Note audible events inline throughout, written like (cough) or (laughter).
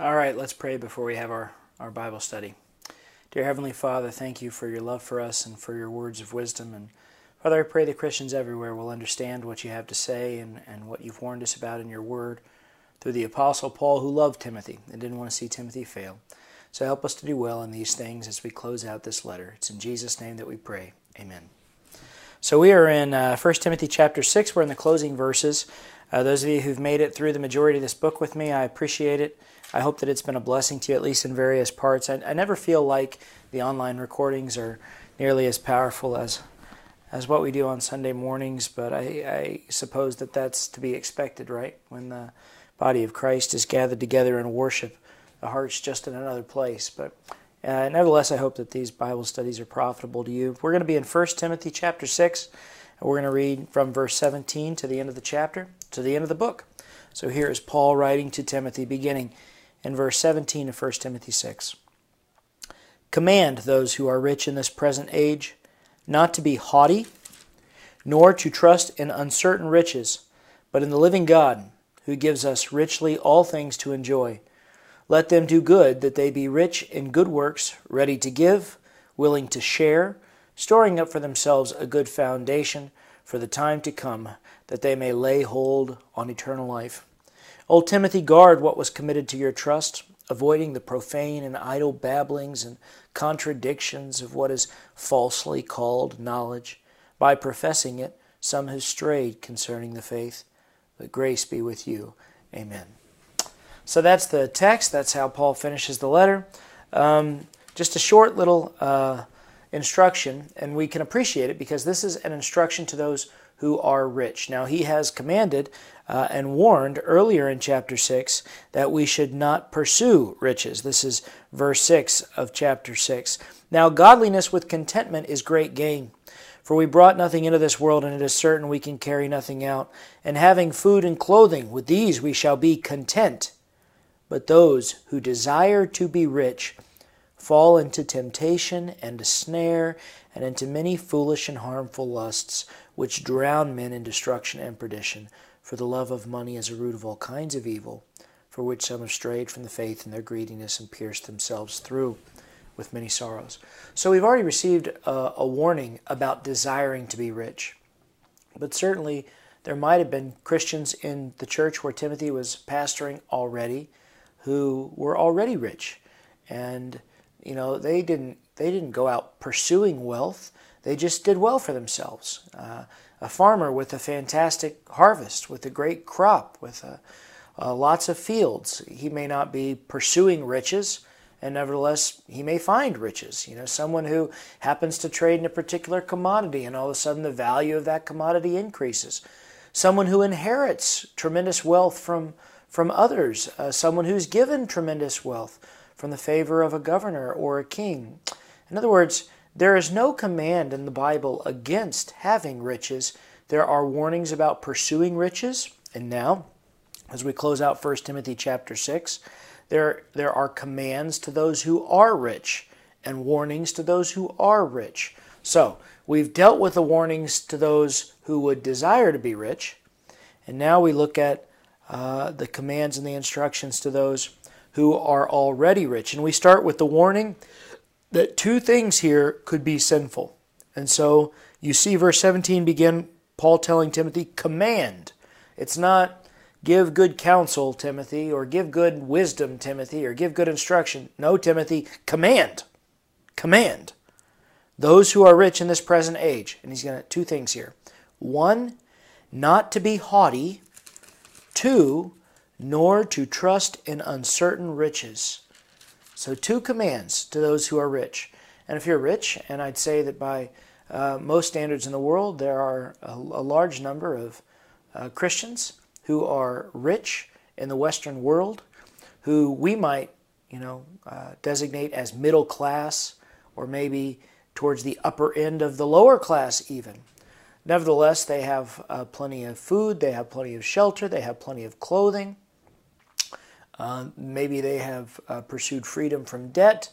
All right, let's pray before we have our, our Bible study. Dear Heavenly Father, thank you for your love for us and for your words of wisdom. And Father, I pray that Christians everywhere will understand what you have to say and, and what you've warned us about in your word through the Apostle Paul, who loved Timothy and didn't want to see Timothy fail. So help us to do well in these things as we close out this letter. It's in Jesus' name that we pray. Amen. So we are in uh, 1 Timothy chapter 6. We're in the closing verses. Uh, those of you who've made it through the majority of this book with me, I appreciate it. I hope that it's been a blessing to you, at least in various parts. I, I never feel like the online recordings are nearly as powerful as as what we do on Sunday mornings, but I, I suppose that that's to be expected, right? When the body of Christ is gathered together in worship, the heart's just in another place. But uh, nevertheless, I hope that these Bible studies are profitable to you. We're going to be in 1 Timothy chapter 6, and we're going to read from verse 17 to the end of the chapter, to the end of the book. So here is Paul writing to Timothy, beginning in verse 17 of 1 Timothy 6. Command those who are rich in this present age not to be haughty, nor to trust in uncertain riches, but in the living God, who gives us richly all things to enjoy. Let them do good, that they be rich in good works, ready to give, willing to share, storing up for themselves a good foundation for the time to come, that they may lay hold on eternal life. Old Timothy, guard what was committed to your trust, avoiding the profane and idle babblings and contradictions of what is falsely called knowledge. By professing it, some have strayed concerning the faith. But grace be with you. Amen. So that's the text. That's how Paul finishes the letter. Um, just a short little uh, instruction, and we can appreciate it because this is an instruction to those who are rich. Now, he has commanded uh, and warned earlier in chapter 6 that we should not pursue riches. This is verse 6 of chapter 6. Now, godliness with contentment is great gain. For we brought nothing into this world, and it is certain we can carry nothing out. And having food and clothing, with these we shall be content. But those who desire to be rich fall into temptation and a snare, and into many foolish and harmful lusts, which drown men in destruction and perdition. For the love of money is a root of all kinds of evil, for which some have strayed from the faith in their greediness and pierced themselves through with many sorrows. So we've already received a, a warning about desiring to be rich. But certainly there might have been Christians in the church where Timothy was pastoring already who were already rich. And you know, they didn't they didn't go out pursuing wealth. They just did well for themselves. Uh, a farmer with a fantastic harvest, with a great crop, with a, uh, lots of fields. He may not be pursuing riches, and nevertheless, he may find riches. You know, someone who happens to trade in a particular commodity, and all of a sudden the value of that commodity increases. Someone who inherits tremendous wealth from, from others. Uh, someone who's given tremendous wealth from the favor of a governor or a king. In other words, there is no command in the Bible against having riches. There are warnings about pursuing riches. And now, as we close out 1 Timothy chapter 6, there, there are commands to those who are rich and warnings to those who are rich. So, we've dealt with the warnings to those who would desire to be rich, and now we look at uh, the commands and the instructions to those who are already rich. And we start with the warning that two things here could be sinful. And so you see verse 17 begin Paul telling Timothy, command. It's not give good counsel, Timothy, or give good wisdom, Timothy, or give good instruction. No, Timothy, command. Command. Those who are rich in this present age. And he's going to two things here. One, not to be haughty. Two, nor to trust in uncertain riches. So, two commands to those who are rich. And if you're rich, and I'd say that by uh, most standards in the world, there are a, a large number of uh, Christians who are rich in the Western world, who we might, you know, uh, designate as middle class, or maybe towards the upper end of the lower class, even. Nevertheless, they have uh, plenty of food, they have plenty of shelter, they have plenty of clothing. Uh, maybe they have uh, pursued freedom from debt.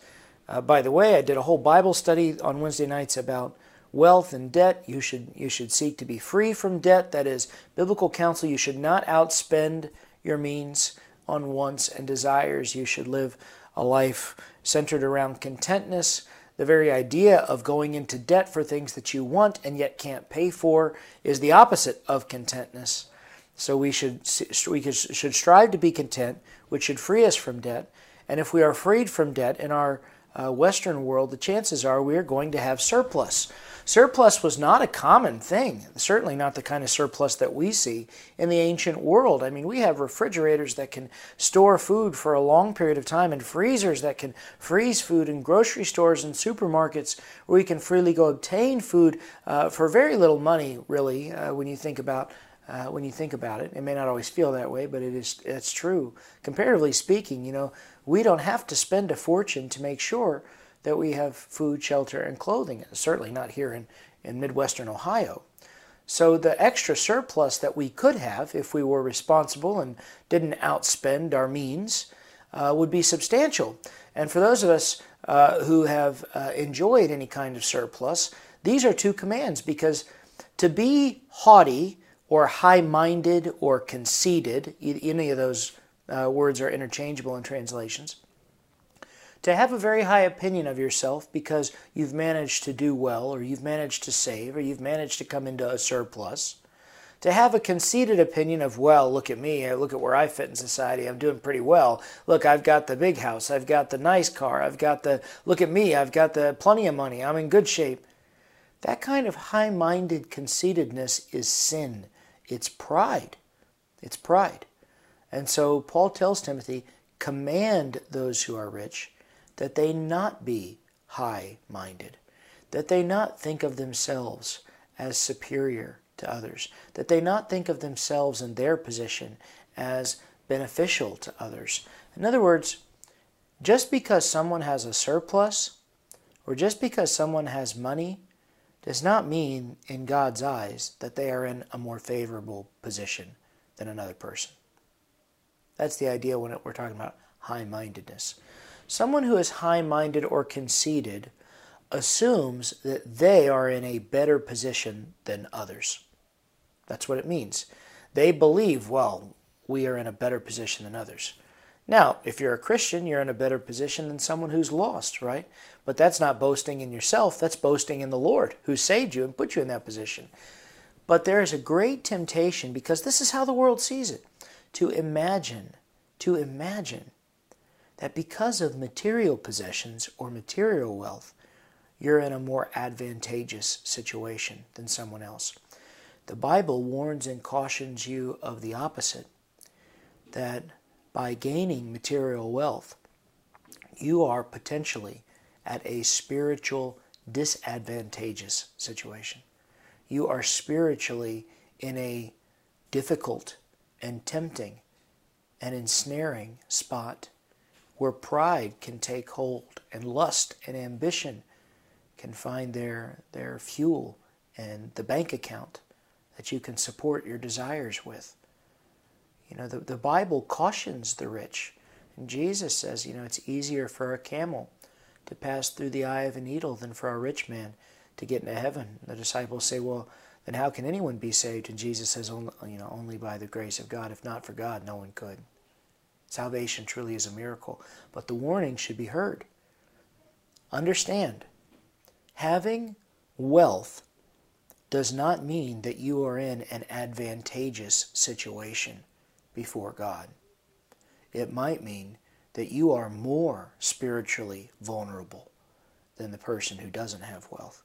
Uh, by the way, I did a whole Bible study on Wednesday nights about wealth and debt. You should you should seek to be free from debt. That is biblical counsel. You should not outspend your means. on wants and desires. You should live a life centered around contentness. The very idea of going into debt for things that you want and yet can't pay for is the opposite of contentness. So we should we should strive to be content, which should free us from debt. And if we are freed from debt in our uh, Western world, the chances are we are going to have surplus. Surplus was not a common thing, certainly not the kind of surplus that we see in the ancient world. I mean, we have refrigerators that can store food for a long period of time and freezers that can freeze food in grocery stores and supermarkets where we can freely go obtain food uh, for very little money, really, uh, when you think about uh, when you think about it. It may not always feel that way, but it is it's true. Comparatively speaking, you know, we don't have to spend a fortune to make sure that we have food, shelter, and clothing. Certainly not here in, in Midwestern Ohio. So the extra surplus that we could have if we were responsible and didn't outspend our means uh, would be substantial. And for those of us uh, who have uh, enjoyed any kind of surplus, these are two commands because to be haughty or high minded or conceited, any of those uh, words are interchangeable in translations. To have a very high opinion of yourself because you've managed to do well, or you've managed to save, or you've managed to come into a surplus. To have a conceited opinion of, well, look at me, look at where I fit in society, I'm doing pretty well. Look, I've got the big house, I've got the nice car, I've got the, look at me, I've got the plenty of money, I'm in good shape. That kind of high minded conceitedness is sin. It's pride. It's pride. And so Paul tells Timothy, command those who are rich that they not be high minded, that they not think of themselves as superior to others, that they not think of themselves and their position as beneficial to others. In other words, just because someone has a surplus or just because someone has money does not mean in God's eyes that they are in a more favorable position than another person. That's the idea when we're talking about high mindedness. Someone who is high minded or conceited assumes that they are in a better position than others. That's what it means. They believe, well, we are in a better position than others. Now, if you're a Christian, you're in a better position than someone who's lost, right? But that's not boasting in yourself, that's boasting in the Lord who saved you and put you in that position. But there is a great temptation, because this is how the world sees it, to imagine, to imagine that because of material possessions or material wealth, you're in a more advantageous situation than someone else. The Bible warns and cautions you of the opposite that by gaining material wealth, you are potentially at a spiritual disadvantageous situation. You are spiritually in a difficult and tempting and ensnaring spot where pride can take hold and lust and ambition can find their, their fuel and the bank account that you can support your desires with. You know, the, the Bible cautions the rich. And Jesus says, you know, it's easier for a camel to pass through the eye of a needle than for a rich man to get into heaven. The disciples say, well, then how can anyone be saved? And Jesus says, only, you know, only by the grace of God. If not for God, no one could. Salvation truly is a miracle, but the warning should be heard. Understand, having wealth does not mean that you are in an advantageous situation before God. It might mean that you are more spiritually vulnerable than the person who doesn't have wealth.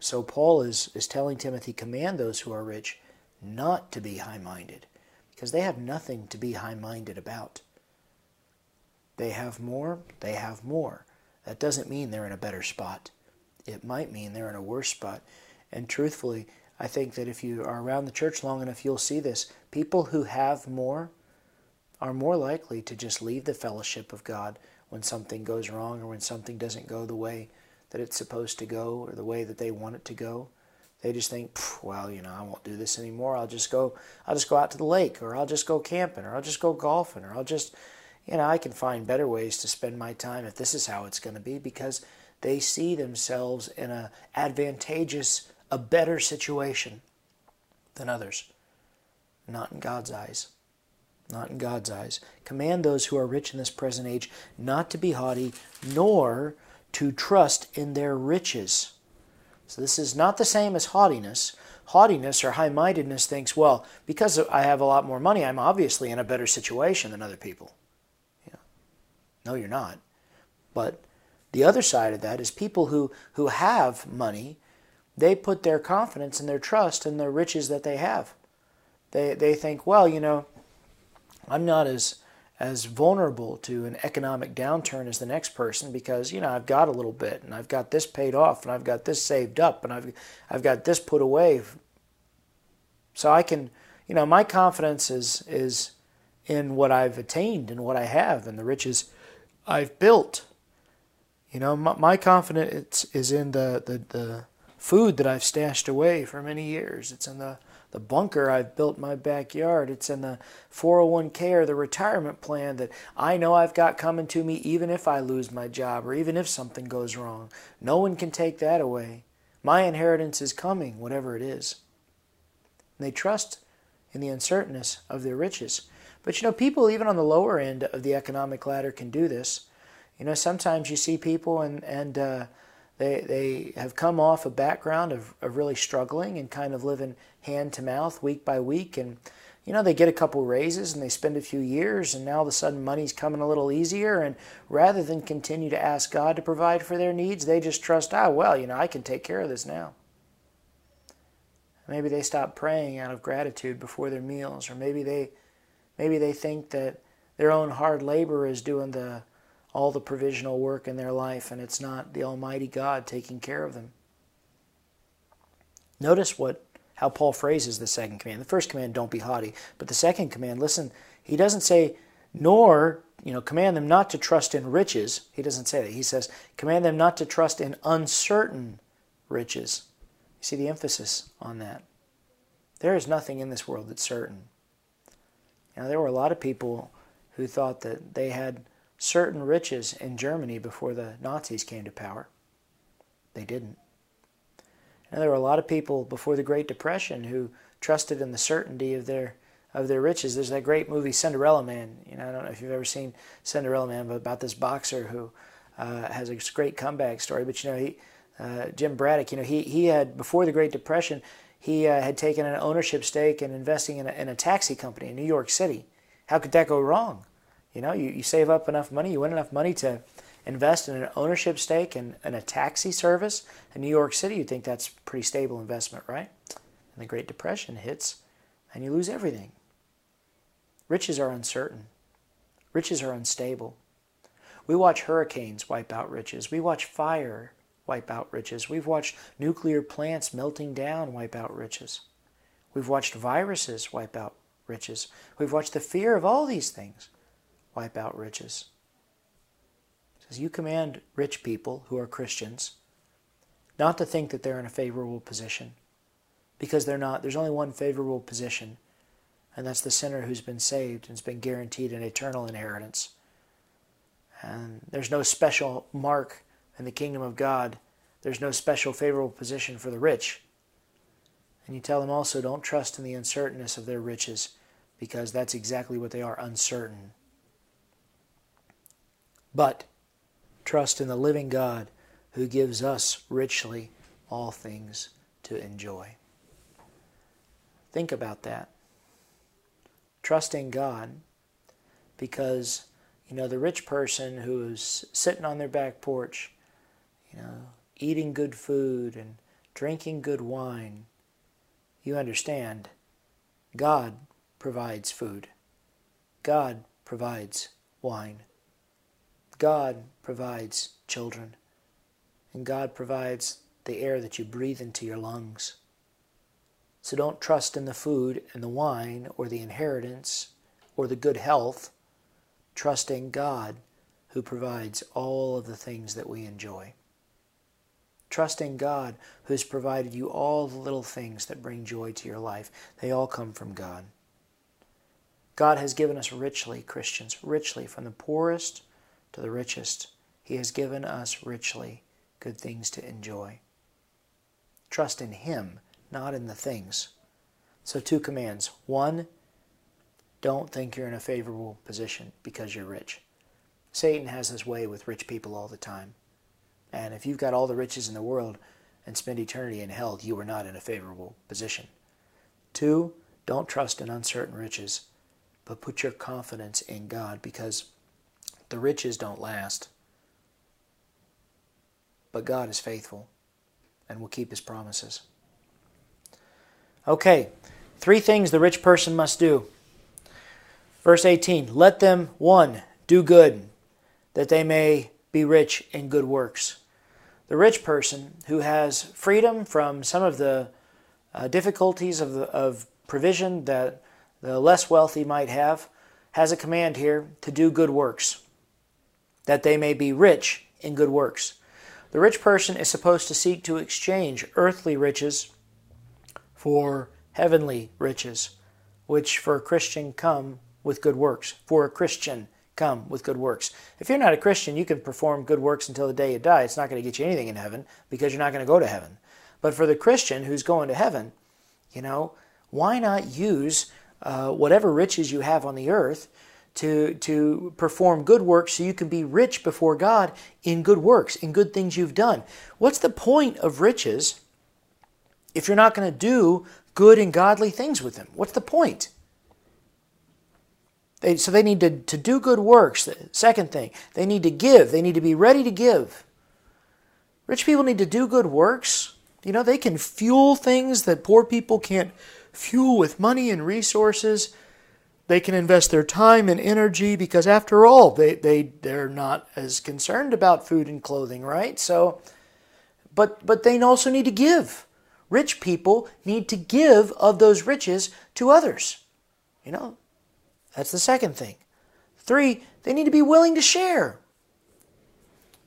So Paul is, is telling Timothy, command those who are rich not to be high minded, because they have nothing to be high minded about. They have more, they have more. That doesn't mean they're in a better spot. It might mean they're in a worse spot. And truthfully, I think that if you are around the church long enough, you'll see this. People who have more are more likely to just leave the fellowship of God when something goes wrong or when something doesn't go the way that it's supposed to go or the way that they want it to go. They just think, well, you know, I won't do this anymore. I'll just go, I'll just go out to the lake, or I'll just go camping, or I'll just go golfing, or I'll just, you know, I can find better ways to spend my time if this is how it's going to be, because they see themselves in a advantageous, a better situation than others. Not in God's eyes. not in God's eyes. Command those who are rich in this present age not to be haughty, nor to trust in their riches. So this is not the same as haughtiness. Haughtiness or high mindedness thinks, well, because I have a lot more money, I'm obviously in a better situation than other people. Yeah. No, you're not. But the other side of that is people who, who have money, they put their confidence and their trust in the riches that they have. They, they think, well, you know, I'm not as as vulnerable to an economic downturn as the next person because you know I've got a little bit and I've got this paid off and I've got this saved up and I've I've got this put away so I can you know my confidence is is in what I've attained and what I have and the riches I've built you know my, my confidence is in the, the the food that I've stashed away for many years it's in the the bunker I've built in my backyard. It's in the 401k or the retirement plan that I know I've got coming to me even if I lose my job or even if something goes wrong. No one can take that away. My inheritance is coming, whatever it is. And they trust in the uncertainness of their riches. But you know, people even on the lower end of the economic ladder can do this. You know, sometimes you see people and, and uh, they, they have come off a background of, of really struggling and kind of living hand to mouth week by week. And, you know, they get a couple raises and they spend a few years, and now all of a sudden money's coming a little easier. And rather than continue to ask God to provide for their needs, they just trust, ah, well, you know, I can take care of this now. Maybe they stop praying out of gratitude before their meals, or maybe they, maybe they think that their own hard labor is doing the all the provisional work in their life, and it's not the Almighty God taking care of them. Notice what how Paul phrases the second command. The first command, don't be haughty. But the second command, listen, he doesn't say, nor, you know, command them not to trust in riches. He doesn't say that. He says, command them not to trust in uncertain riches. You see the emphasis on that. There is nothing in this world that's certain. Now, there were a lot of people who thought that they had certain riches in Germany before the Nazis came to power. They didn't. And there were a lot of people before the Great Depression who trusted in the certainty of their of their riches. There's that great movie Cinderella Man. You know, I don't know if you've ever seen Cinderella Man, but about this boxer who uh, has a great comeback story. But you know, he uh, Jim Braddock. You know, he he had before the Great Depression, he uh, had taken an ownership stake and investing in a, in a taxi company in New York City. How could that go wrong? You know, you, you save up enough money, you win enough money to invest in an ownership stake in a taxi service in New York City, you'd think that's a pretty stable investment, right? And the Great Depression hits and you lose everything. Riches are uncertain. Riches are unstable. We watch hurricanes wipe out riches. We watch fire wipe out riches. We've watched nuclear plants melting down wipe out riches. We've watched viruses wipe out riches. We've watched the fear of all these things wipe out riches. It says, You command rich people who are Christians not to think that they're in a favorable position because they're not. There's only one favorable position, and that's the sinner who's been saved and has been guaranteed an eternal inheritance. And there's no special mark in the kingdom of God, there's no special favorable position for the rich. And you tell them also don't trust in the uncertainness of their riches because that's exactly what they are uncertain. But trust in the living God who gives us richly all things to enjoy. Think about that. Trust in God because, you know, the rich person who's sitting on their back porch, you know, eating good food and drinking good wine, you understand, God provides food. God provides wine. God provides children, and God provides the air that you breathe into your lungs. So don't trust in the food and the wine or the inheritance or the good health. Trust in God who provides all of the things that we enjoy. Trust in God who has provided you all the little things that bring joy to your life. They all come from God. God has given us richly, Christians, richly, from the poorest to the richest. He has given us richly good things to enjoy. Trust in Him, not in the things. So, two commands. One, don't think you're in a favorable position because you're rich. Satan has his way with rich people all the time. And if you've got all the riches in the world and spend eternity in hell, you are not in a favorable position. Two, don't trust in uncertain riches, but put your confidence in God because the riches don't last. But God is faithful and will keep his promises. Okay, three things the rich person must do. Verse 18 Let them, one, do good, that they may be rich in good works. The rich person who has freedom from some of the uh, difficulties of, the, of provision that the less wealthy might have has a command here to do good works, that they may be rich in good works. The rich person is supposed to seek to exchange earthly riches for heavenly riches, which for a Christian come with good works. For a Christian come with good works. If you're not a Christian, you can perform good works until the day you die. It's not going to get you anything in heaven because you're not going to go to heaven. But for the Christian who's going to heaven, you know, why not use uh, whatever riches you have on the earth to, to perform good works so you can be rich before God in good works, in good things you've done. What's the point of riches if you're not going to do good and godly things with them? What's the point? They, so they need to, to do good works. Second thing, they need to give. They need to be ready to give. Rich people need to do good works. You know, they can fuel things that poor people can't fuel with money and resources. They can invest their time and energy because, after all, they, they, they're not as concerned about food and clothing, right? So, but, but they also need to give. Rich people need to give of those riches to others. You know, that's the second thing. Three, they need to be willing to share.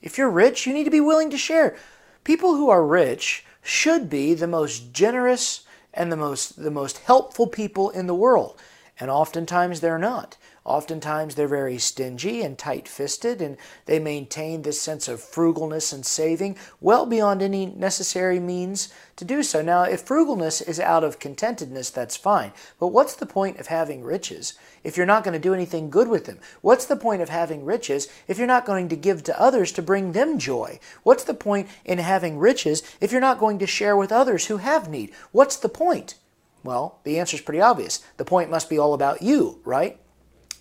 If you're rich, you need to be willing to share. People who are rich should be the most generous and the most the most helpful people in the world. And oftentimes they're not. Oftentimes they're very stingy and tight fisted, and they maintain this sense of frugalness and saving well beyond any necessary means to do so. Now, if frugalness is out of contentedness, that's fine. But what's the point of having riches if you're not going to do anything good with them? What's the point of having riches if you're not going to give to others to bring them joy? What's the point in having riches if you're not going to share with others who have need? What's the point? Well, the answer is pretty obvious. The point must be all about you, right?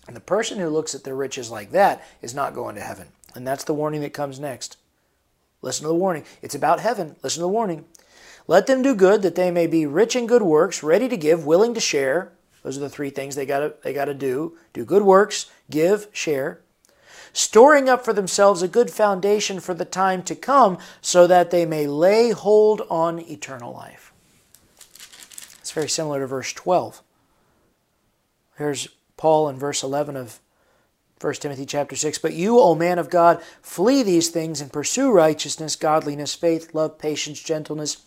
And the person who looks at their riches like that is not going to heaven. And that's the warning that comes next. Listen to the warning. It's about heaven. Listen to the warning. Let them do good that they may be rich in good works, ready to give, willing to share. Those are the three things they got to they got to do. Do good works, give, share. Storing up for themselves a good foundation for the time to come so that they may lay hold on eternal life. It's very similar to verse 12. Here's Paul in verse 11 of 1 Timothy chapter 6. But you, O man of God, flee these things and pursue righteousness, godliness, faith, love, patience, gentleness.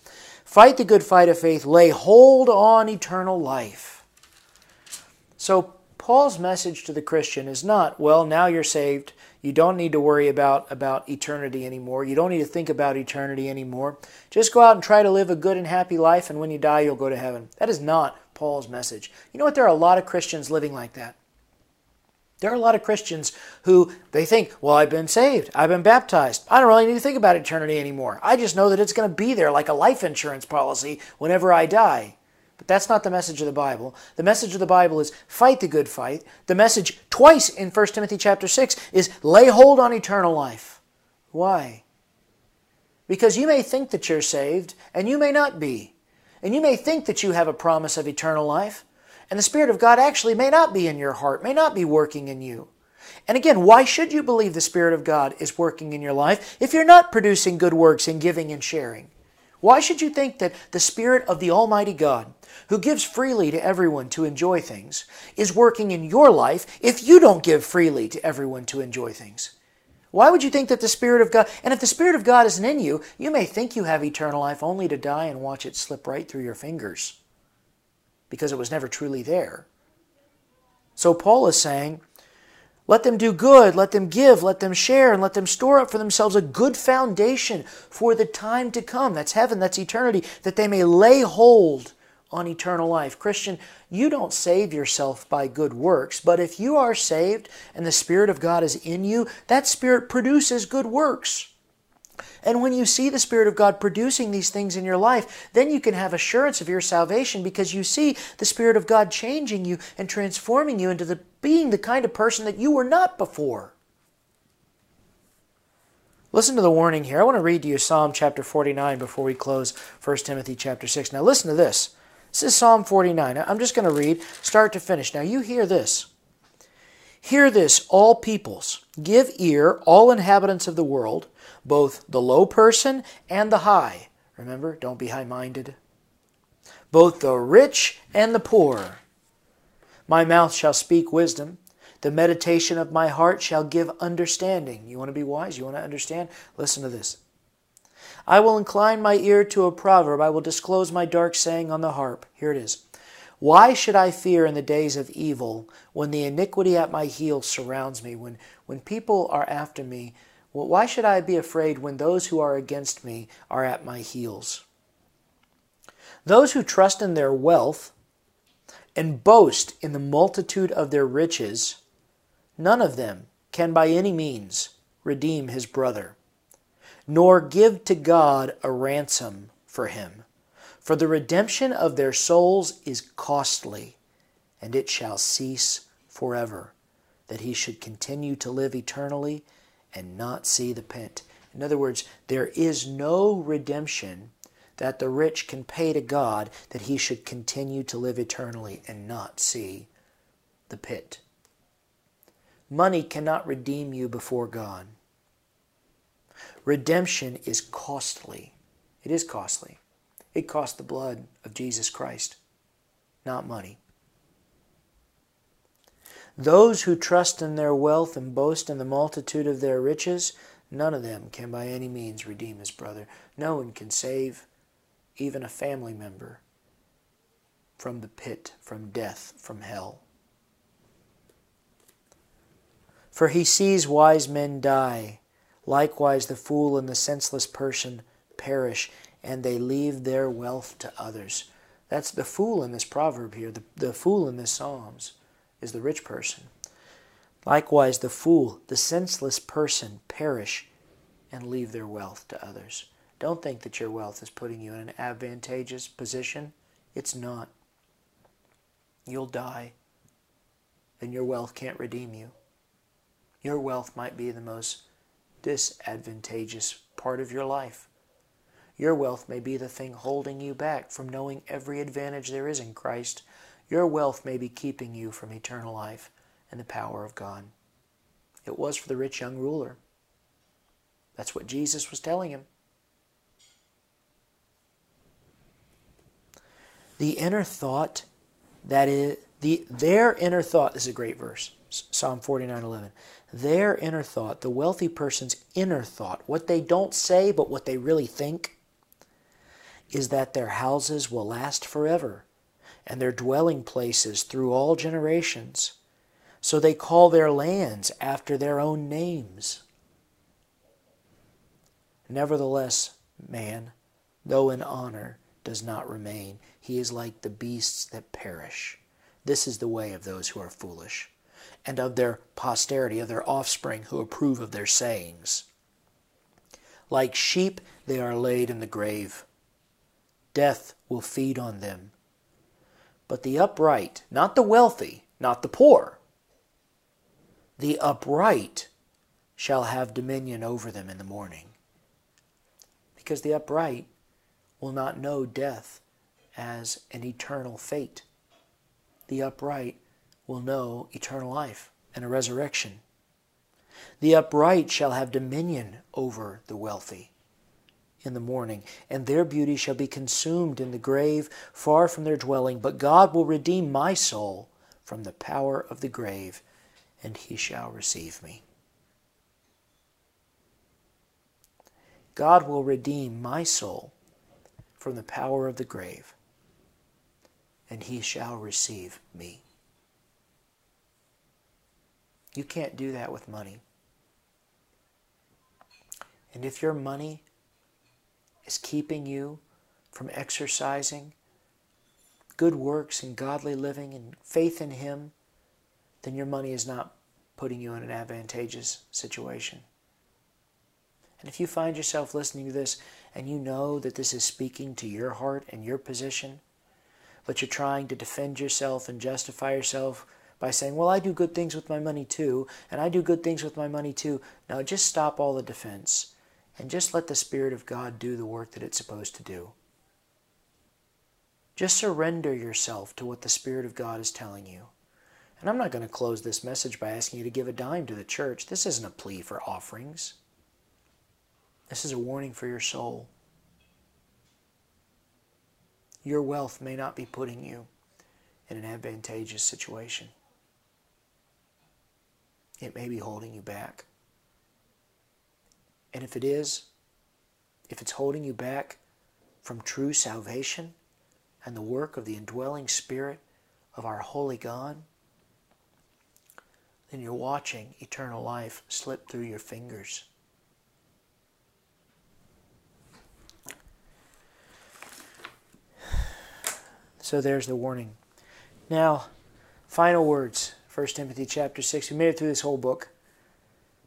Fight the good fight of faith. Lay hold on eternal life. So, Paul's message to the Christian is not, well, now you're saved. You don't need to worry about, about eternity anymore. You don't need to think about eternity anymore. Just go out and try to live a good and happy life, and when you die, you'll go to heaven. That is not Paul's message. You know what? There are a lot of Christians living like that. There are a lot of Christians who they think, well, I've been saved, I've been baptized. I don't really need to think about eternity anymore. I just know that it's going to be there like a life insurance policy whenever I die. But that's not the message of the Bible. The message of the Bible is fight the good fight. The message twice in 1 Timothy chapter 6 is lay hold on eternal life. Why? Because you may think that you're saved and you may not be. And you may think that you have a promise of eternal life, and the Spirit of God actually may not be in your heart, may not be working in you. And again, why should you believe the Spirit of God is working in your life if you're not producing good works and giving and sharing? Why should you think that the Spirit of the Almighty God, who gives freely to everyone to enjoy things, is working in your life if you don't give freely to everyone to enjoy things? Why would you think that the Spirit of God, and if the Spirit of God isn't in you, you may think you have eternal life only to die and watch it slip right through your fingers because it was never truly there. So Paul is saying, let them do good, let them give, let them share, and let them store up for themselves a good foundation for the time to come. That's heaven, that's eternity, that they may lay hold on eternal life. Christian, you don't save yourself by good works, but if you are saved and the Spirit of God is in you, that Spirit produces good works. And when you see the Spirit of God producing these things in your life, then you can have assurance of your salvation because you see the Spirit of God changing you and transforming you into the, being the kind of person that you were not before. Listen to the warning here. I want to read to you Psalm chapter 49 before we close 1 Timothy chapter 6. Now listen to this. This is Psalm 49. I'm just going to read start to finish. Now you hear this. Hear this, all peoples. Give ear, all inhabitants of the world, both the low person and the high. Remember, don't be high minded. Both the rich and the poor. My mouth shall speak wisdom. The meditation of my heart shall give understanding. You want to be wise? You want to understand? Listen to this. I will incline my ear to a proverb. I will disclose my dark saying on the harp. Here it is. Why should I fear in the days of evil when the iniquity at my heels surrounds me? When, when people are after me, well, why should I be afraid when those who are against me are at my heels? Those who trust in their wealth and boast in the multitude of their riches None of them can by any means redeem his brother, nor give to God a ransom for him. For the redemption of their souls is costly, and it shall cease forever, that he should continue to live eternally and not see the pit. In other words, there is no redemption that the rich can pay to God that he should continue to live eternally and not see the pit. Money cannot redeem you before God. Redemption is costly. It is costly. It cost the blood of Jesus Christ, not money. Those who trust in their wealth and boast in the multitude of their riches, none of them can by any means redeem his brother. No one can save even a family member from the pit, from death, from hell. For he sees wise men die. Likewise, the fool and the senseless person perish, and they leave their wealth to others. That's the fool in this proverb here. The, the fool in this Psalms is the rich person. Likewise, the fool, the senseless person perish and leave their wealth to others. Don't think that your wealth is putting you in an advantageous position. It's not. You'll die, and your wealth can't redeem you. Your wealth might be the most disadvantageous part of your life. Your wealth may be the thing holding you back from knowing every advantage there is in Christ. Your wealth may be keeping you from eternal life and the power of God. It was for the rich young ruler. That's what Jesus was telling him. The inner thought that is the their inner thought is a great verse. Psalm 49:11 their inner thought, the wealthy person's inner thought, what they don't say but what they really think, is that their houses will last forever and their dwelling places through all generations. So they call their lands after their own names. Nevertheless, man, though in honor, does not remain. He is like the beasts that perish. This is the way of those who are foolish and of their posterity, of their offspring who approve of their sayings. Like sheep, they are laid in the grave. Death will feed on them. But the upright, not the wealthy, not the poor, the upright shall have dominion over them in the morning. Because the upright will not know death as an eternal fate. The upright will know eternal life and a resurrection. The upright shall have dominion over the wealthy in the morning, and their beauty shall be consumed in the grave, far from their dwelling. But God will redeem my soul from the power of the grave, and he shall receive me. God will redeem my soul from the power of the grave, and he shall receive me. You can't do that with money. And if your money is keeping you from exercising good works and godly living and faith in Him, then your money is not putting you in an advantageous situation. And if you find yourself listening to this and you know that this is speaking to your heart and your position, but you're trying to defend yourself and justify yourself by saying, Well, I do good things with my money too, and I do good things with my money too. Now, just stop all the defense and just let the Spirit of God do the work that it's supposed to do. Just surrender yourself to what the Spirit of God is telling you. And I'm not going to close this message by asking you to give a dime to the church. This isn't a plea for offerings. This is a warning for your soul. Your wealth may not be putting you in an advantageous situation. It may be holding you back. And if it is, if it's holding you back from true salvation and the work of the indwelling Spirit of our holy God, then you're watching eternal life slip through your fingers. So there's the warning. Now, final words. 1 Timothy chapter 6. We made it through this whole book.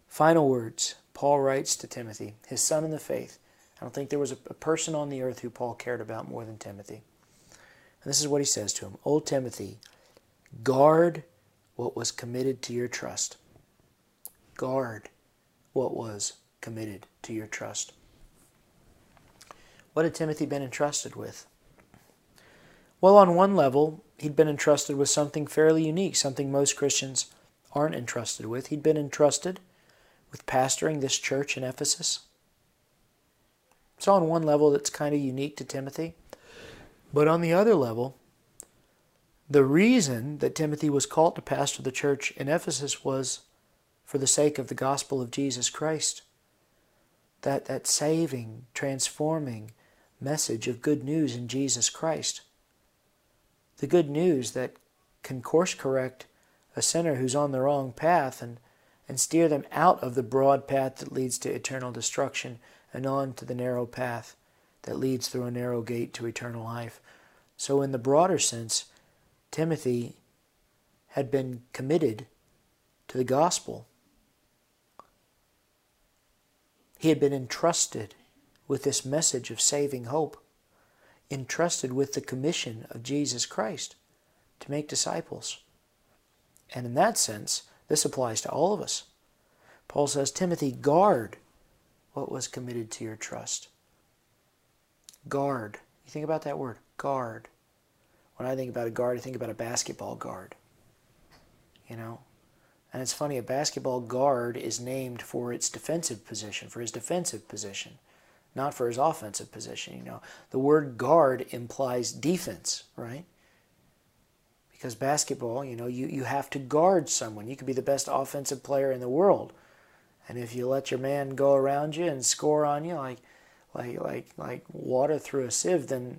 Final words. Paul writes to Timothy, his son in the faith. I don't think there was a, a person on the earth who Paul cared about more than Timothy. And this is what he says to him Old Timothy, guard what was committed to your trust. Guard what was committed to your trust. What had Timothy been entrusted with? Well, on one level, he'd been entrusted with something fairly unique, something most Christians aren't entrusted with. He'd been entrusted with pastoring this church in Ephesus. So, on one level, that's kind of unique to Timothy. But on the other level, the reason that Timothy was called to pastor the church in Ephesus was for the sake of the gospel of Jesus Christ. That, that saving, transforming message of good news in Jesus Christ. The good news that can course correct a sinner who's on the wrong path and and steer them out of the broad path that leads to eternal destruction and on to the narrow path that leads through a narrow gate to eternal life. So, in the broader sense, Timothy had been committed to the gospel. He had been entrusted with this message of saving hope, entrusted with the commission of Jesus Christ to make disciples. And in that sense, this applies to all of us. Paul says, Timothy, guard what was committed to your trust. Guard. You think about that word, guard. When I think about a guard, I think about a basketball guard. You know? And it's funny, a basketball guard is named for its defensive position, for his defensive position, not for his offensive position. You know, the word guard implies defense, right? Because basketball, you know, you, you have to guard someone. You could be the best offensive player in the world. And if you let your man go around you and score on you like like like like water through a sieve, then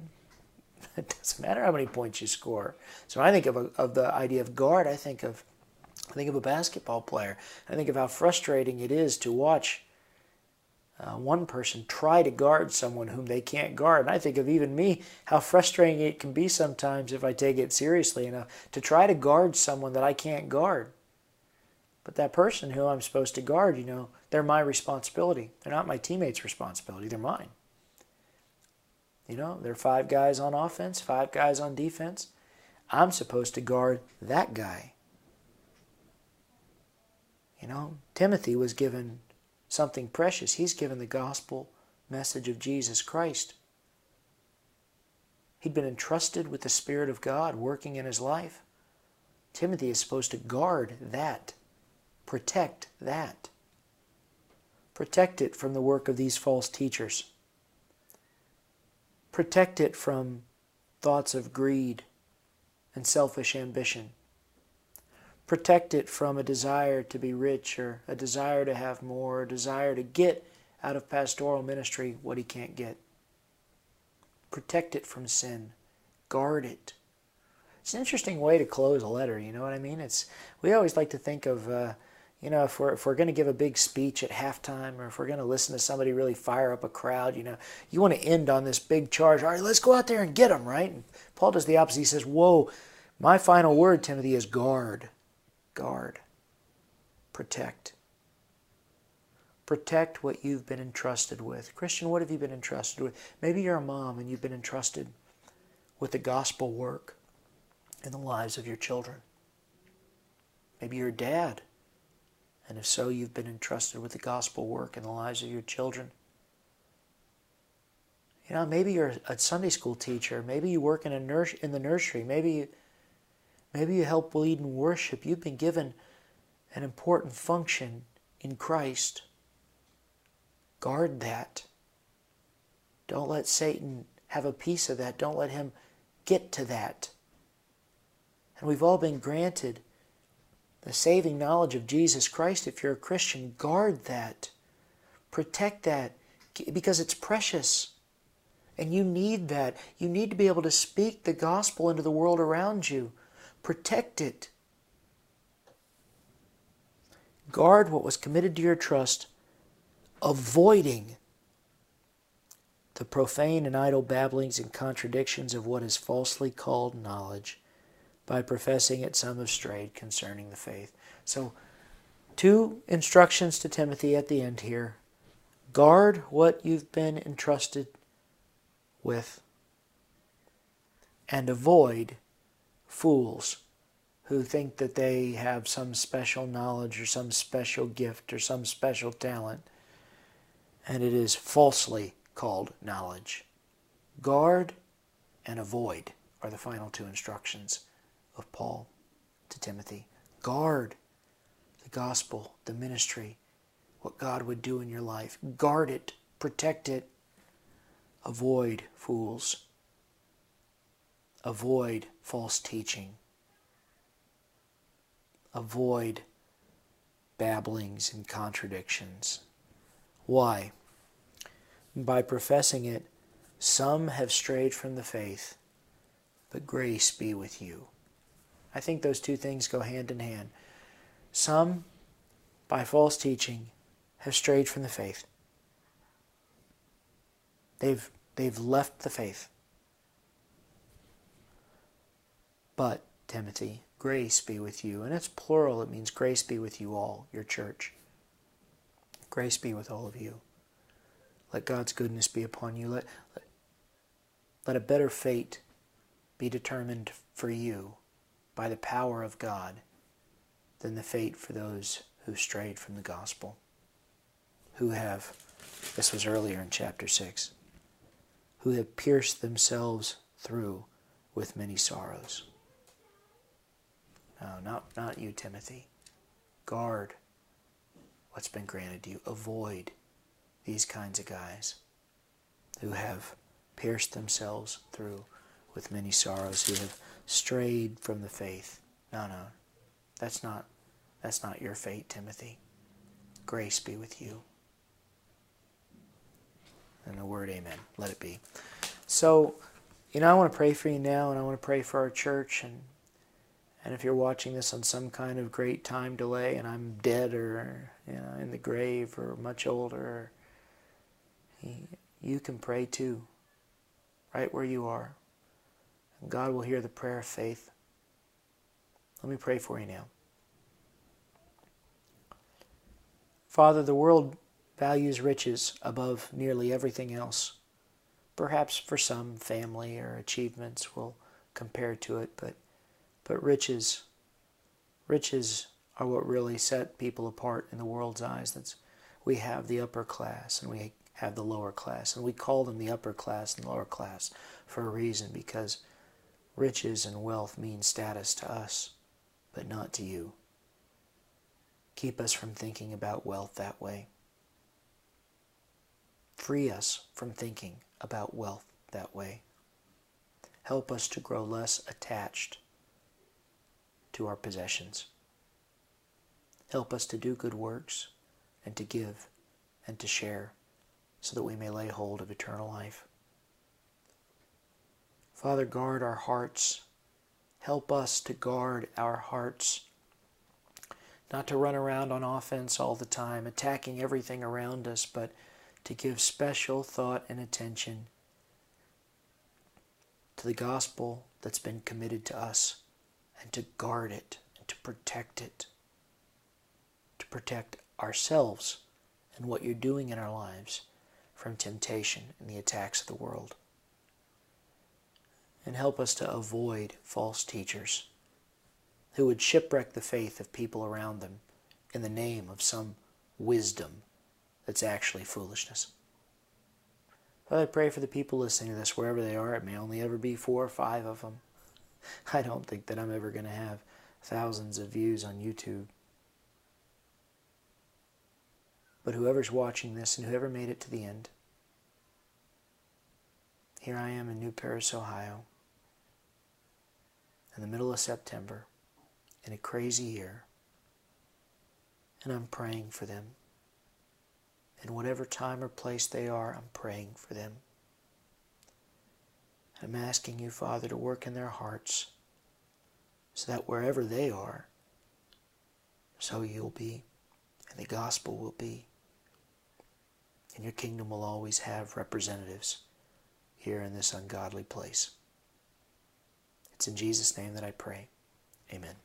(laughs) it doesn't matter how many points you score. So I think of a, of the idea of guard, I think of I think of a basketball player. I think of how frustrating it is to watch uh, one person try to guard someone whom they can't guard. And I think of even me, how frustrating it can be sometimes if I take it seriously enough to try to guard someone that I can't guard. But that person who I'm supposed to guard, you know, they're my responsibility. They're not my teammates' responsibility, they're mine. You know, there are five guys on offense, five guys on defense. I'm supposed to guard that guy. You know, Timothy was given something precious. He's given the gospel message of Jesus Christ. He'd been entrusted with the Spirit of God working in his life. Timothy is supposed to guard that, protect that, protect it from the work of these false teachers, protect it from thoughts of greed and selfish ambition. Protect it from a desire to be rich or a desire to have more, a desire to get out of pastoral ministry what he can't get. Protect it from sin. Guard it. It's an interesting way to close a letter, you know what I mean? It's we always like to think of uh, you know, if we're, if we're going to give a big speech at halftime or if we're going to listen to somebody really fire up a crowd, you know, you want to end on this big charge. All right, let's go out there and get them, right? And Paul does the opposite. He says, Whoa, my final word, Timothy, is guard. Guard. Protect. Protect what you've been entrusted with. Christian, what have you been entrusted with? Maybe you're a mom and you've been entrusted with the gospel work in the lives of your children. Maybe you're a dad and if so, you've been entrusted with the gospel work in the lives of your children. You know, maybe you're a Sunday school teacher. Maybe you work in a nurse in the nursery. Maybe you, maybe you help lead in worship. You've been given an important function in Christ. Guard that. Don't let Satan have a piece of that. Don't let him get to that. And we've all been granted the saving knowledge of Jesus Christ, if you're a Christian, guard that. Protect that because it's precious. And you need that. You need to be able to speak the gospel into the world around you. Protect it. Guard what was committed to your trust, avoiding the profane and idle babblings and contradictions of what is falsely called knowledge by professing it some have strayed concerning the faith. So, two instructions to Timothy at the end here guard what you've been entrusted with, and avoid fools who think that they have some special knowledge or some special gift or some special talent, and it is falsely called knowledge. Guard and avoid are the final two instructions of Paul to Timothy. Guard the gospel, the ministry, what God would do in your life. Guard it, protect it. Avoid fools. Avoid false teaching. Avoid babblings and contradictions. Why? By professing it, some have strayed from the faith, but grace be with you. I think those two things go hand in hand. Some, by false teaching, have strayed from the faith. They've, they've left the faith. But, Timothy, grace be with you. And it's plural, it means grace be with you all, your church. Grace be with all of you. Let God's goodness be upon you. Let, let, let a better fate be determined for you by the power of God than the fate for those who strayed from the gospel, who have, this was earlier in chapter 6, who have pierced themselves through with many sorrows. No, not, not you, Timothy. Guard what's been granted to you. Avoid these kinds of guys who have pierced themselves through with many sorrows, who have strayed from the faith. No, no. That's not that's not your fate, Timothy. Grace be with you. And the word amen. Let it be. So, you know, I want to pray for you now and I want to pray for our church and and if you're watching this on some kind of great time delay and I'm dead or you know, in the grave or much older, you can pray too, right where you are. God will hear the prayer of faith. Let me pray for you now. Father, the world values riches above nearly everything else. Perhaps for some, family or achievements will compare to it, but, but riches, riches are what really set people apart in the world's eyes. That's, we have the upper class and we have the lower class, and we call them the upper class and lower class for a reason because Riches and wealth mean status to us, but not to you. Keep us from thinking about wealth that way. Free us from thinking about wealth that way. Help us to grow less attached to our possessions. Help us to do good works and to give and to share so that we may lay hold of eternal life. Father, guard our hearts. Help us to guard our hearts, not to run around on offense all the time, attacking everything around us, but to give special thought and attention to the gospel that's been committed to us and to guard it and to protect it, to protect ourselves and what you're doing in our lives from temptation and the attacks of the world. And help us to avoid false teachers who would shipwreck the faith of people around them in the name of some wisdom that's actually foolishness. Father, I pray for the people listening to this, wherever they are. It may only ever be four or five of them. (laughs) I don't think that I'm ever going to have thousands of views on YouTube. But whoever's watching this and whoever made it to the end, here I am in New Paris, Ohio, in the middle of September, in a crazy year, and I'm praying for them. In whatever time or place they are, I'm praying for them. I'm asking you, Father, to work in their hearts so that wherever they are, so you'll be, and the gospel will be. And your kingdom will always have representatives here in this ungodly place. It's in Jesus' name that I pray. Amen.